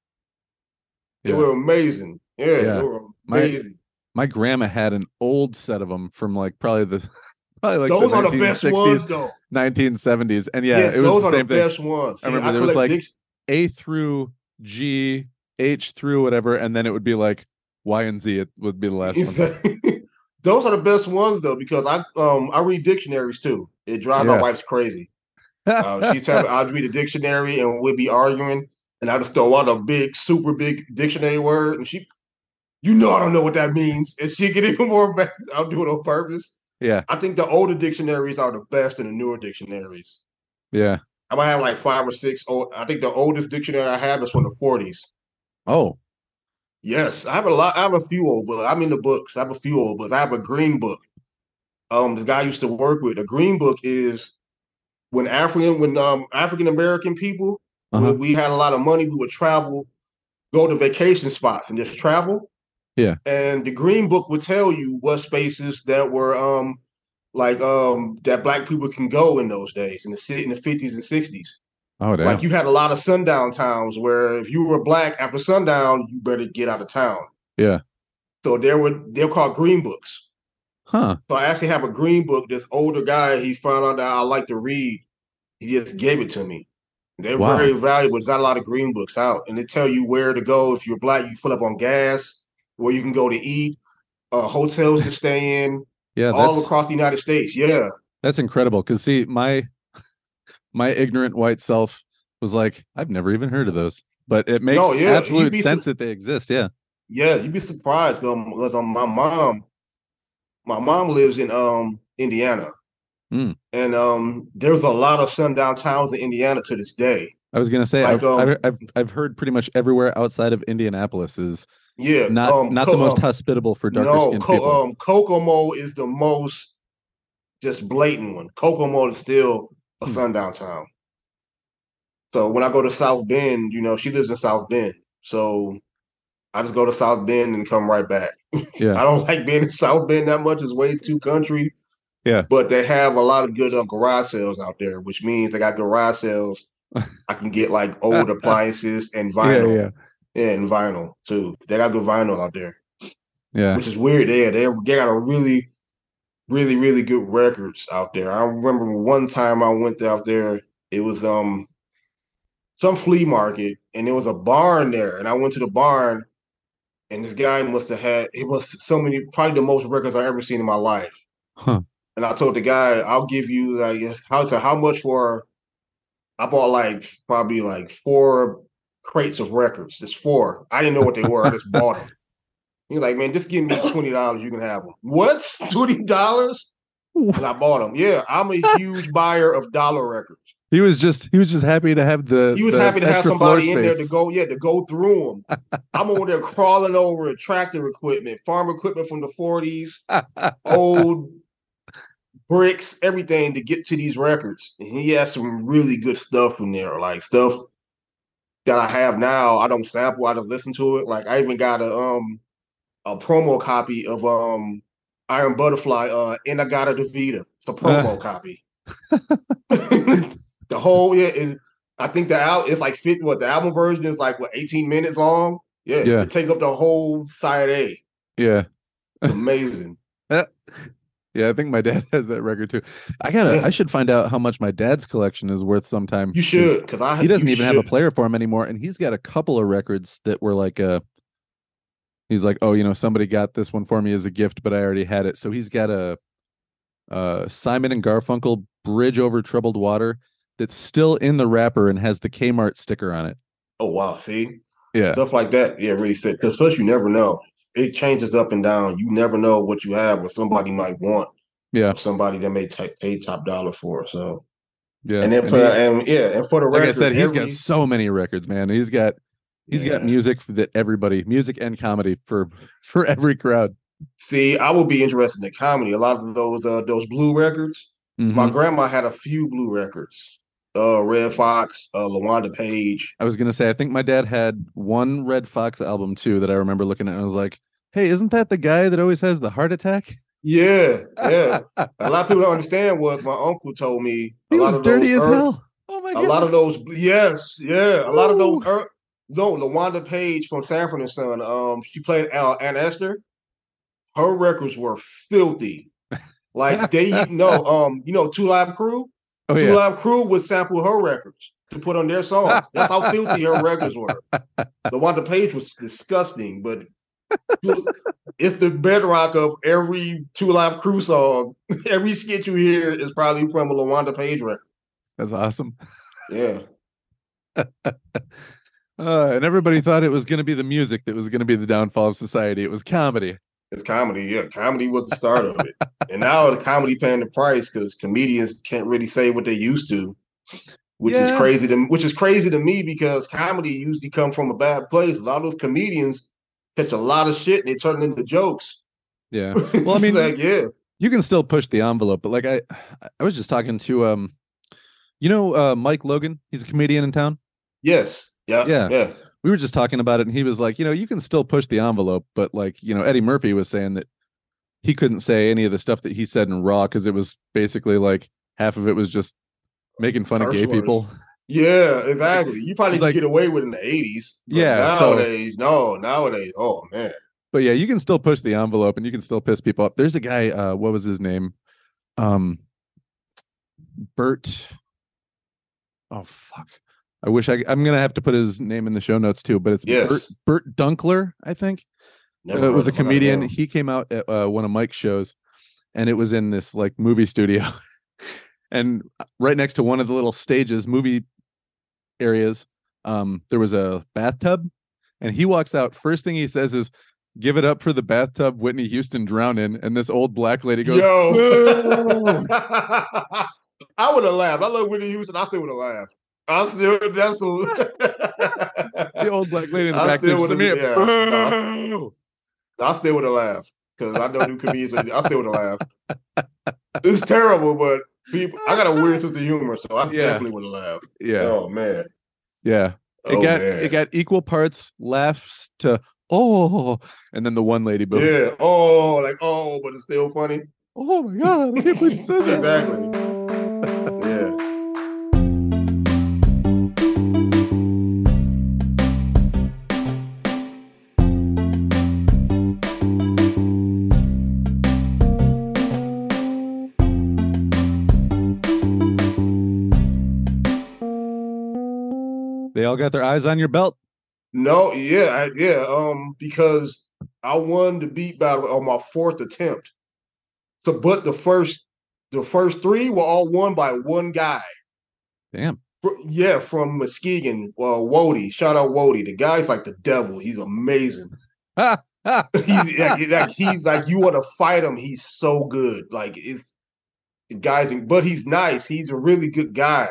They Yeah. were amazing. Yeah, Yeah. they were My- amazing. My grandma had an old set of them from like probably the probably like those the are the best ones, though. 1970s. And yeah, yes, it was the are same the thing. best ones. I See, remember there was, like, A through G, H through whatever, and then it would be like Y and Z. It would be the last one. those are the best ones though because I um I read dictionaries too. It drives my Yeah. wife's crazy. Uh, she's having I'd read a dictionary and we'd be arguing, and I just throw out a big, super big dictionary word, and she, you know, I don't know what that means, and she get even more mad. I'll do it on purpose. yeah, I think the older dictionaries are the best and the newer dictionaries. yeah. I might have like five or six. Oh, I think the oldest dictionary I have is from the 40s. Oh, Yes, I have a lot. I have a few old books. I'm in the books. I have a few old books. I have a green book. Um, the guy I used to work with. A green book is when African, when um African American people, Uh-huh. we had a lot of money, we would travel, go to vacation spots and just travel. Yeah. And the green book would tell you what spaces that were um like um that black people can go in those days in the in the 50s and 60s. oh, damn. Like you had a lot of sundown towns where if you were black after sundown, you better get out of town. Yeah. So there were they're called green books. Huh? So I actually have a green book. This older guy, he found out that I like to read. He just gave it to me. They're Wow. very valuable. There's not a lot of green books out, and they tell you where to go. If you're black, you fill up on gas, where you can go to eat, uh, hotels to stay in, Yeah, all across the United States. Yeah, that's incredible. Because see, my my ignorant white self was like, I've never even heard of those, but it makes yeah, you'd absolute sense su- that they exist. Yeah. yeah. You'd be surprised because um, my mom, my mom lives in um Indiana, Mm. and um there's a lot of sundown towns in Indiana to this day. I was gonna say Like, I've, um, I've I've I've heard pretty much everywhere outside of Indianapolis is Yeah, not um, not Co- the most um, hospitable for darker no, skinned Co- people. um, Kokomo is the most just blatant one. Kokomo is still a Hmm. sundown town. So when I go to South Bend, you know, she lives in South Bend. So I just go to South Bend and come right back. Yeah. I don't like being in South Bend that much. It's way too country. Yeah. But they have a lot of good uh, garage sales out there, which means they got garage sales. I can get like old appliances and vinyl. yeah, Yeah, and vinyl too. They got good vinyl out there yeah, which is weird. They they they got a really, really, really good records out there. I remember one time I went out there. It was um some flea market, and there was a barn there, and I went to the barn, and this guy must have had it was so many, probably the most records I ever seen in my life. Huh. And I told the guy, I'll give you like how so how much for? I bought like probably like four crates of records. Just four. I didn't know what they were. I just bought them. He's like, man, just give me twenty dollars. You can have them. What? Twenty dollars? And I bought them. Yeah, I'm a huge buyer of dollar records. He was just he was just happy to have the. He was the happy to have somebody in there to go, yeah, to go through them. I'm over there crawling over tractor equipment, farm equipment from the 40s, old bricks, everything to get to these records. And he has some really good stuff in there, like stuff that I have now. I don't sample, I just listen to it. Like I even got a um a promo copy of um Iron Butterfly uh In-A-Gadda-Da-Vida. It's a promo copy. the whole yeah, and I think the album it's like fit what the album version is like what 18 minutes long. Yeah, Yeah. it take up the whole side A. Yeah, It's amazing. yeah. I think my dad has that record too. I gotta. Yeah. I should find out how much my dad's collection is worth sometime. You should because I He doesn't even have a player for him anymore, and he's got a couple of records that were like uh He's like, oh, you know, somebody got this one for me as a gift, but I already had it. So he's got a uh Simon and Garfunkel Bridge Over Troubled Water that's still in the wrapper and has the Kmart sticker on it. Oh wow, see Yeah, stuff like that. Yeah, really sick. Because first you never know. It changes up and down. You never know what you have, what somebody might want. yeah, Somebody that may ta- pay top dollar for. So yeah. and then And for he- and yeah, and for the like record, I said, he's got so many records, man. He's got he's got Yeah. music that everybody, music and comedy for for every crowd. See, I would be interested in comedy. A lot of those uh, those blue records. My Mhm. grandma had a few blue records. Uh, Redd Foxx, uh, Lawanda Page. I was gonna say, I think my dad had one Redd Foxx album too that I remember looking at. and I was like, "Hey, isn't that the guy that always has the heart attack?" Yeah, yeah. a lot of people don't understand was my uncle told me a he lot was of dirty those as hell. Oh my god! a lot of those yes yeah a lot of those Ooh. er, no lawanda page from sanford and son um she played Al, Aunt esther her records were filthy like they no um you know two live crew oh two yeah, live crew would sample her records to put on their songs that's how filthy her records were The lawanda page was disgusting but it's the bedrock of every two live crew song every skit you hear is probably from a lawanda page record that's awesome. yeah Uh, and everybody thought it was gonna be the music that was gonna be the downfall of society. It was comedy. It's comedy, yeah. Comedy was the start of it, and now the comedy paying the price because comedians can't really say what they used to, which is crazy to which is crazy to me because comedy usually come from a bad place. A lot of those comedians catch a lot of shit and they turn it into jokes. Yeah. well, Well, I mean, like, yeah, you can still push the envelope, but like I, I was just talking to um, you know, uh, Mike Logan. He's a comedian in town. yes, yeah, Yeah. yeah, we were just talking about it and he was like you know you can still push the envelope but like you know eddie murphy was saying that he couldn't say any of the stuff that he said in raw because it was basically like half of it was just making fun of gay words. people yeah, exactly. You probably Like- get away with it in the eighties. Yeah, so- nowadays, no, nowadays, oh man, but yeah you can still push the envelope and you can still piss people up there's a guy uh what was his name um bert oh fuck i wish i i'm gonna have to put his name in the show notes too but it's Yes. bert, bert dunkler i think Never uh, was a of him. I gotta comedian. He came out at uh, one of Mike's shows, and it was in this like movie studio, and right next to one of the little stages, movie areas, um, there was a bathtub, and he walks out. First thing he says is, "Give it up for the bathtub Whitney Houston drowned in," and this old black lady goes, Yo, I would have laughed. I love Whitney Houston. I still would have laughed. I'm still that's the old black lady in the I back there, still just, would've- "Yeah, yeah. boo!" I still would have laughed because I know new comedians. I still would have laughed. It's terrible, but people. I got a weird sense of humor, so I Yeah. definitely would have laughed. yeah, Oh man. yeah. It Oh got man. it got equal parts laughs to oh, and then the one lady boo. yeah. Oh, like oh, but it's still funny. Oh my god! I can't believe you said that. Exactly. All got their eyes on your belt. No, yeah, I, yeah. Um, because I won the beat battle on my fourth attempt. So, but the first, the first three were all won by one guy. Damn. Yeah, from Muskegon, uh, Wody. Shout out Wody. The guy's like the devil. He's amazing. he's like, like he's like you want to fight him. He's so good. Like it's the guys, but he's nice. He's a really good guy.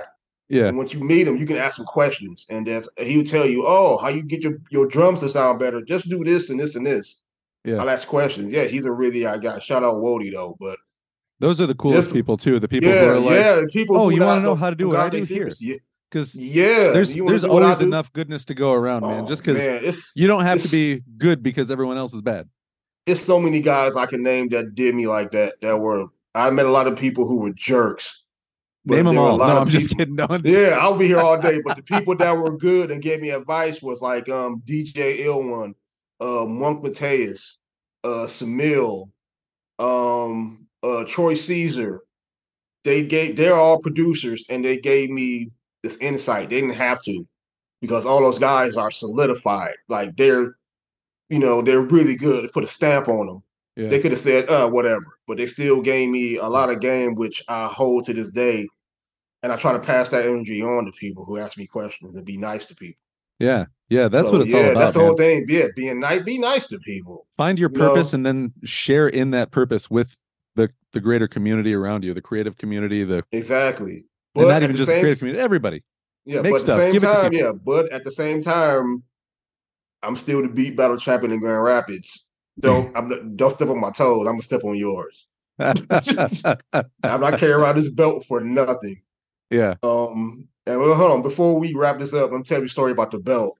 Yeah. And once you meet him, you can ask him questions, and that's he'll tell you, "Oh, how you get your your drums to sound better? Just do this and this and this." Yeah. I'll ask questions. Yeah, he's a really I got shout out Wody though, but Those are the coolest This- people too. The people who yeah, are like, yeah, the people. "Oh, who you wanna know how to do who what I do here?" Yeah, because yeah. there's there's do what I always enough goodness to go around, man. Oh, Just because you don't have to be good because everyone else is bad. it's so many guys I can name that did me like that. That were I met a lot of people who were jerks. But Name them all. No, I'm just people- kidding. Don't. Yeah, I'll be here all day. But the people that were good and gave me advice was like um DJ Ill One, uh Monk Mateus, uh Samil, um uh Troy Caesar. They gave they're all producers and they gave me this insight. They didn't have to because all those guys are solidified. Like they're, you know, they're really good. Put a stamp on them. Yeah. They could have said, uh, whatever, but they still gave me a lot of game, which I hold to this day. And I try to pass that energy on to people who ask me questions and be nice to people. Yeah. Yeah. That's So, what it's yeah, all about. That's the man. whole thing. Yeah, being nice, be nice to people. Find your you know- purpose and then share in that purpose with the the greater community around you, the creative community, the Exactly. and not even just the creative community, everybody. Yeah, make but at stuff, the same time, yeah, but at the same time, I'm still the beat battle champion in Grand Rapids. Don't I'm, don't step on my toes. I'm gonna step on yours. I'm not carrying around this belt for nothing. yeah. Um, and well, hold on. Before we wrap this up, I'm telling you a story about the belt.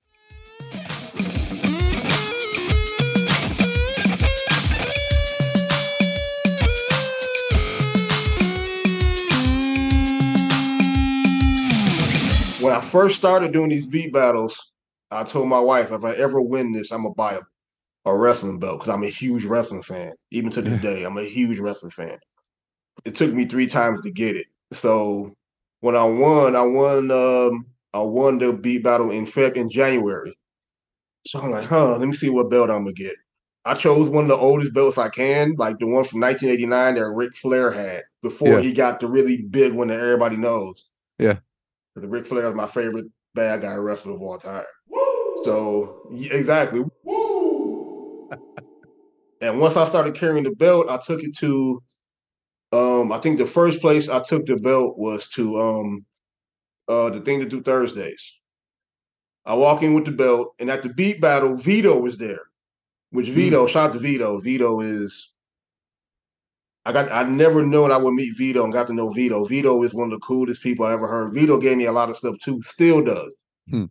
When I first started doing these beat battles, I told my wife if I ever win this, I'm gonna buy a, a wrestling belt because I'm a huge wrestling fan. Even to this day, I'm a huge wrestling fan. It took me three times to get it. So when I won, I won um I won the beat battle in Feb in January. So I'm like, huh, let me see what belt I'm gonna get. I chose one of the oldest belts I can, like the one from 1989 that Ric Flair had before Yeah. he got the really big one that everybody knows. Yeah. The Ric Flair is my favorite bad guy wrestler of all time. So yeah, exactly. And once I started carrying the belt, I took it to um I think the first place I took the belt was to um uh the thing to do Thursdays. I walk in with the belt, and at the beat battle, Vito was there. Which Vito, shout out to Vito. Vito is I got I never known I would meet Vito and got to know Vito. Vito is one of the coolest people I ever heard. Vito gave me a lot of stuff too, still does. Hmm.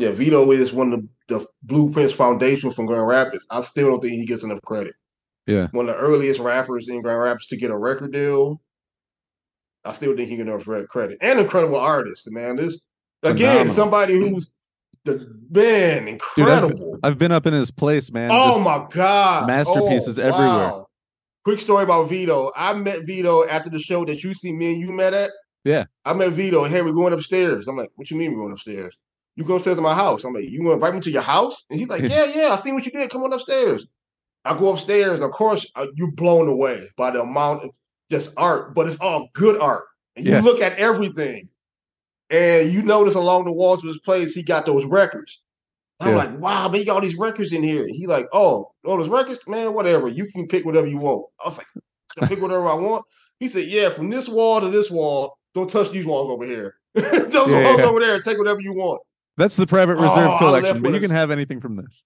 Yeah, Vito is one of the, the Blueprints Foundation from Grand Rapids. I still don't think he gets enough credit. Yeah. One of the earliest rappers in Grand Rapids to get a record deal. I still think he gets enough credit. And incredible artist, man. This again, Phenomenal. somebody who's the man, incredible. I've been up in his place, man. Oh just- my god! masterpieces Oh, everywhere. wow. Quick story about Vito. I met Vito after the show that you see me and you met at. Yeah. I met Vito. Hey, we're going upstairs. I'm like, what you mean we're going upstairs? You go upstairs to my house. I'm like, you gonna invite me to your house? And he's like, yeah, yeah. I seen what you did. Come on upstairs. I go upstairs, and of course, uh, you're blown away by the amount of just art, but it's all good art. And you Yeah. look at everything, and you notice along the walls of his place, he got those records. I'm Yeah. like, wow, man, you got all these records in here. He like, oh, all those records, man, whatever. You can pick whatever you want. I was like, I can pick whatever I want. He said, yeah, from this wall to this wall, don't touch these walls over here. Those Yeah, walls over there, take whatever you want. That's the private Oh, reserve I left collection, but you a- can have anything from this.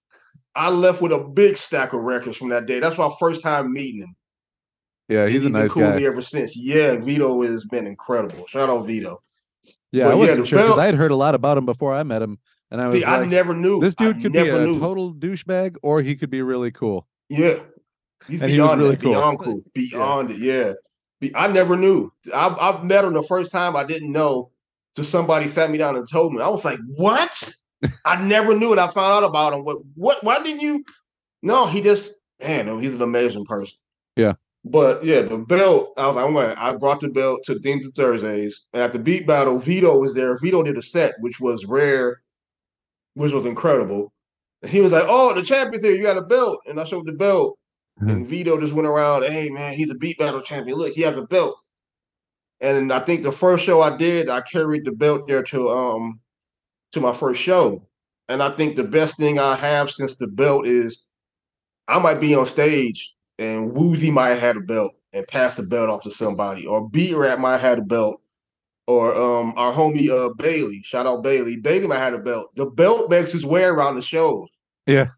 I left with a big stack of records from that day. That's my first time meeting him. Yeah, And he's a been nice cool with guy. me ever since. Yeah, Vito has been incredible. Shout out Vito. Yeah, But I wasn't the sure because I had heard a lot about him before I met him, and I was See, I never knew. this dude I could be a knew. total douchebag, or he could be really cool. Yeah. He's And he beyond really that, cool. beyond cool. Beyond it, yeah. Be- I never knew. I, I met him the first time I didn't know. So somebody sat me down and told me. I was like, what? I never knew it. I found out about him. What what why didn't you? No, he just man, he's an amazing person. Yeah. But yeah, the belt, I was like, I'm going I brought the belt to Things to Thursdays. And at the beat battle, Vito was there. Vito did a set, which was rare, which was incredible. And he was like, Oh, the champion's here, you got a belt. And I showed the belt. Mhm. And Vito just went around, hey man, he's a beat battle champion. Look, he has a belt. And I think the first show I did, I carried the belt there to um to my first show. And I think the best thing I have since the belt is I might be on stage and Wuzee might have had a belt and pass the belt off to somebody, or Beatrat might have had a belt, or um our homie uh Bailey, shout out Bailey. Bailey might have had a belt. The belt makes its way around the shows. Yeah.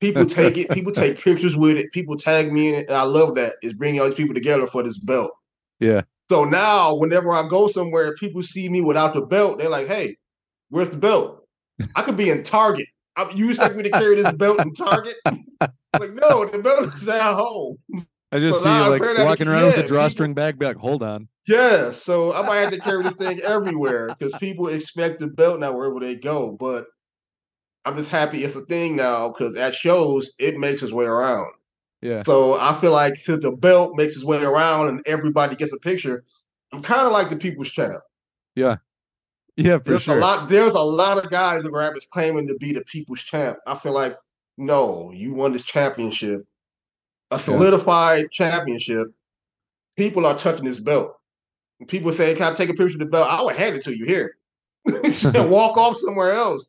People take it, people take pictures with it, people tag me in it, and I love that. It's bringing all these people together for this belt. Yeah. So now, whenever I go somewhere, people see me without the belt. They're like, "Hey, where's the belt? I could be in Target. I, you expect me to carry this belt in Target? like, no, the belt is at home. I just So see you like walking around with a drawstring people- bag, be like, hold on. Yeah, so I might have to carry this thing everywhere because people expect the belt now wherever they go. But I'm just happy it's a thing now because at shows it makes its way around. Yeah. So I feel like since the belt makes its way around and everybody gets a picture, I'm kind of like the people's champ. Yeah, Yeah, for There's sure. a lot. There's a lot of guys in rapids claiming to be the people's champ. I feel like no, you won this championship, a solidified championship. People are touching this belt. People say, "Can I take a picture of the belt?" I would hand it to you here and walk off somewhere else.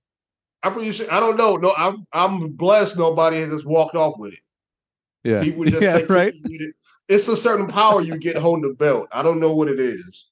I'm pretty sure. I don't know. No, I'm I'm blessed. Nobody has just walked off with it. Yeah. People just yeah, right? It. It's a certain power you get holding the belt. I don't know what it is.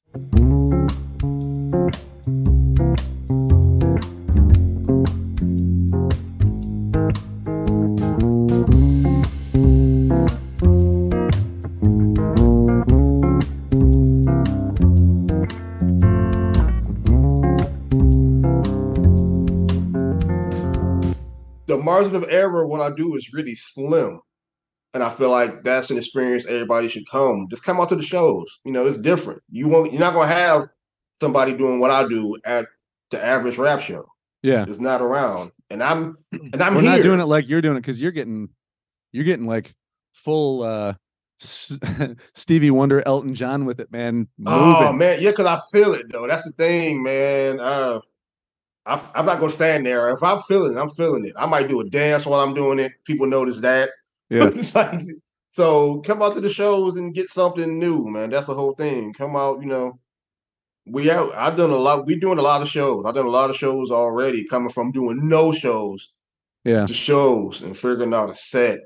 The margin of error, what I do is really slim and I feel like that's an experience everybody should come. Just come out to the shows. You know, it's different. You won't you're not gonna have somebody doing what I do at the average rap show. Yeah. It's not around. And I'm and I'm We're here. not doing it like you're doing it because you're getting you're getting like full uh Stevie Wonder, Elton John with it, man. Moving. Oh man, yeah, because I feel it though. That's the thing, man. Uh, I, I'm not gonna stand there. If I'm feeling it, I'm feeling it. I might do a dance while I'm doing it. People notice that. Yeah. Like, so come out to the shows and get something new, man. That's the whole thing. Come out, you know. We out. I've done a lot. We're doing a lot of shows. I've done a lot of shows already. Coming from doing no shows yeah. to shows and figuring out a set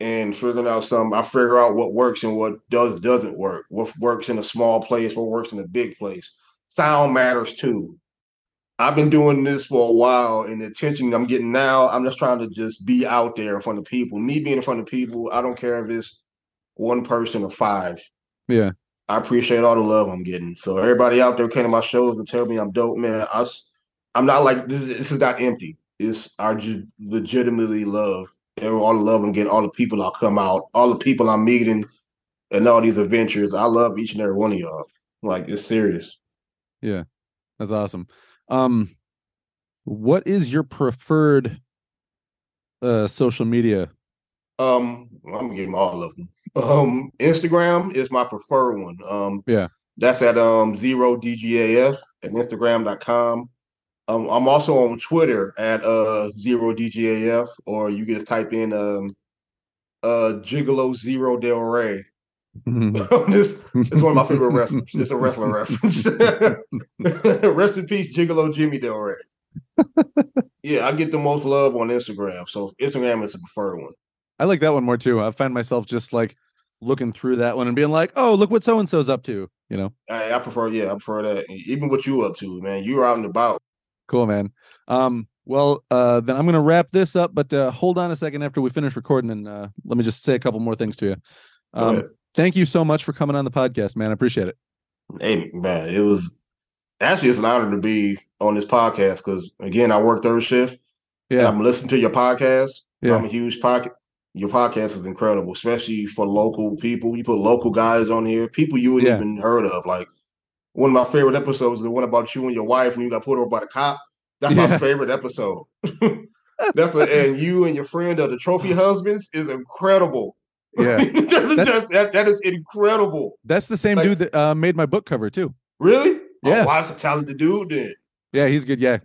and figuring out something. I figure out what works and what does doesn't work. What works in a small place, what works in a big place. Sound matters too. I've been doing this for a while, and the attention I'm getting now, I'm just trying to just be out there in front of people. Me being in front of people, I don't care if it's one person or five. Yeah. I appreciate all the love I'm getting. So everybody out there came to my shows and tell me I'm dope, man. I, am not like this. Is, this is not empty. It's I legitimately love all the love I'm getting, all the people I come out, all the people I'm meeting, and all these adventures. I love each and every one of y'all. Like it's serious. Yeah. That's awesome. Um what is your preferred uh social media? Um, I'm gonna give them all of them. Um, Instagram is my preferred one. Um, Yeah. that's at um zero DGAF at Instagram.com. Um, I'm also on Twitter at uh zero DGAF, or you can just type in um uh Gigolo Zero Del Ray. this is one of my favorite wrestlers. It's a wrestler reference. Rest in peace, Gigolo Jimmy Del Ray. yeah, I get the most love on Instagram, so Instagram is the preferred one. I like that one more too. I find myself just like looking through that one and being like, "Oh, look what so and so's up to," you know. I, I prefer, yeah, I prefer that. Even what you up to, man. You're out and about. Cool, man. Um, well, uh, then I'm going to wrap this up, but uh, hold on a second after we finish recording, and uh, let me just say a couple more things to you. Um. Thank you so much for coming on the podcast, man. I appreciate it. Hey, man, it was actually it's an honor to be on this podcast because again, I work third shift. and Yeah, I'm listening to your podcast. Yeah. I'm a huge pocket. Your podcast is incredible, especially for local people. You put local guys on here, people you wouldn't Yeah. even heard of. Like one of my favorite episodes is the one about you and your wife when you got pulled over by the cop. That's Yeah. my favorite episode. That's what, and you and your friend of the trophy husbands is incredible. Yeah. That's- that's- that, that is incredible. That's the same Like- dude that uh, made my book cover too. Really? Yeah. Oh, wow, that's a talented dude then. Yeah, he's good. Yeah,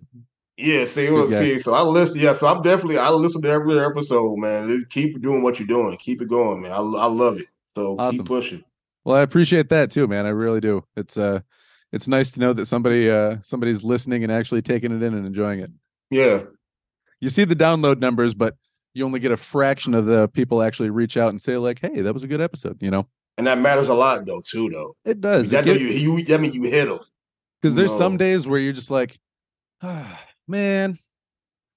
Yeah, see, guy. see, so I listen. Yeah, so I'm definitely I listen to every episode, man. Keep doing what you're doing. Keep it going, man. I, I love it. So Awesome. keep pushing. Well, I appreciate that too, man. I really do. It's uh it's nice to know that somebody uh somebody's listening and actually taking it in and enjoying it. Yeah, You see the download numbers, but you only get a fraction of the people actually reach out and say like, "Hey, that was a good episode," you know. and that matters a lot though, too. Though It does. that mean you, you that mean you hit them. Because there's some days where you're just like, ah, man,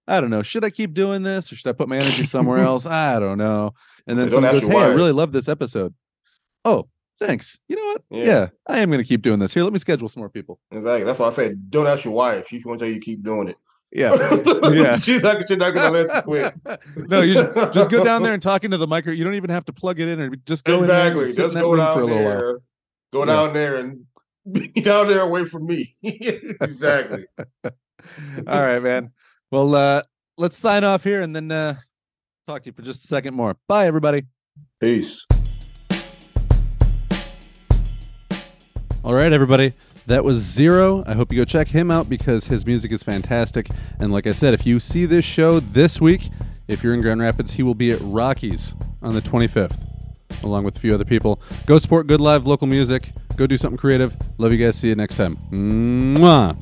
I don't know. Should I keep doing this or should I put my energy somewhere else? I don't know. And then someone goes, Hey, I really love this episode. Oh, thanks. You know what? Yeah. Yeah, I am going to keep doing this. Here, let me schedule some more people. Exactly. That's why I said don't ask your wife. She's gonna tell you to keep doing it. Yeah. Yeah. she's not. She's not gonna let you quit. no, you just, just go down there and talk into the micro. You don't even have to plug it in or just go exactly. in there Just go room for a down little while. there. Go Yeah. down there and be down there away from me. exactly. All right, man. Well, uh, let's sign off here and then uh, talk to you for just a second more. Bye, everybody. Peace. All right, everybody. That was Zero. I hope you go check him out because his music is fantastic. And like I said, if you see this show this week, if you're in Grand Rapids, he will be at Rockies on the 25th, along with a few other people. Go support good live local music. Go do something creative. Love you guys. See you next time. Mwah.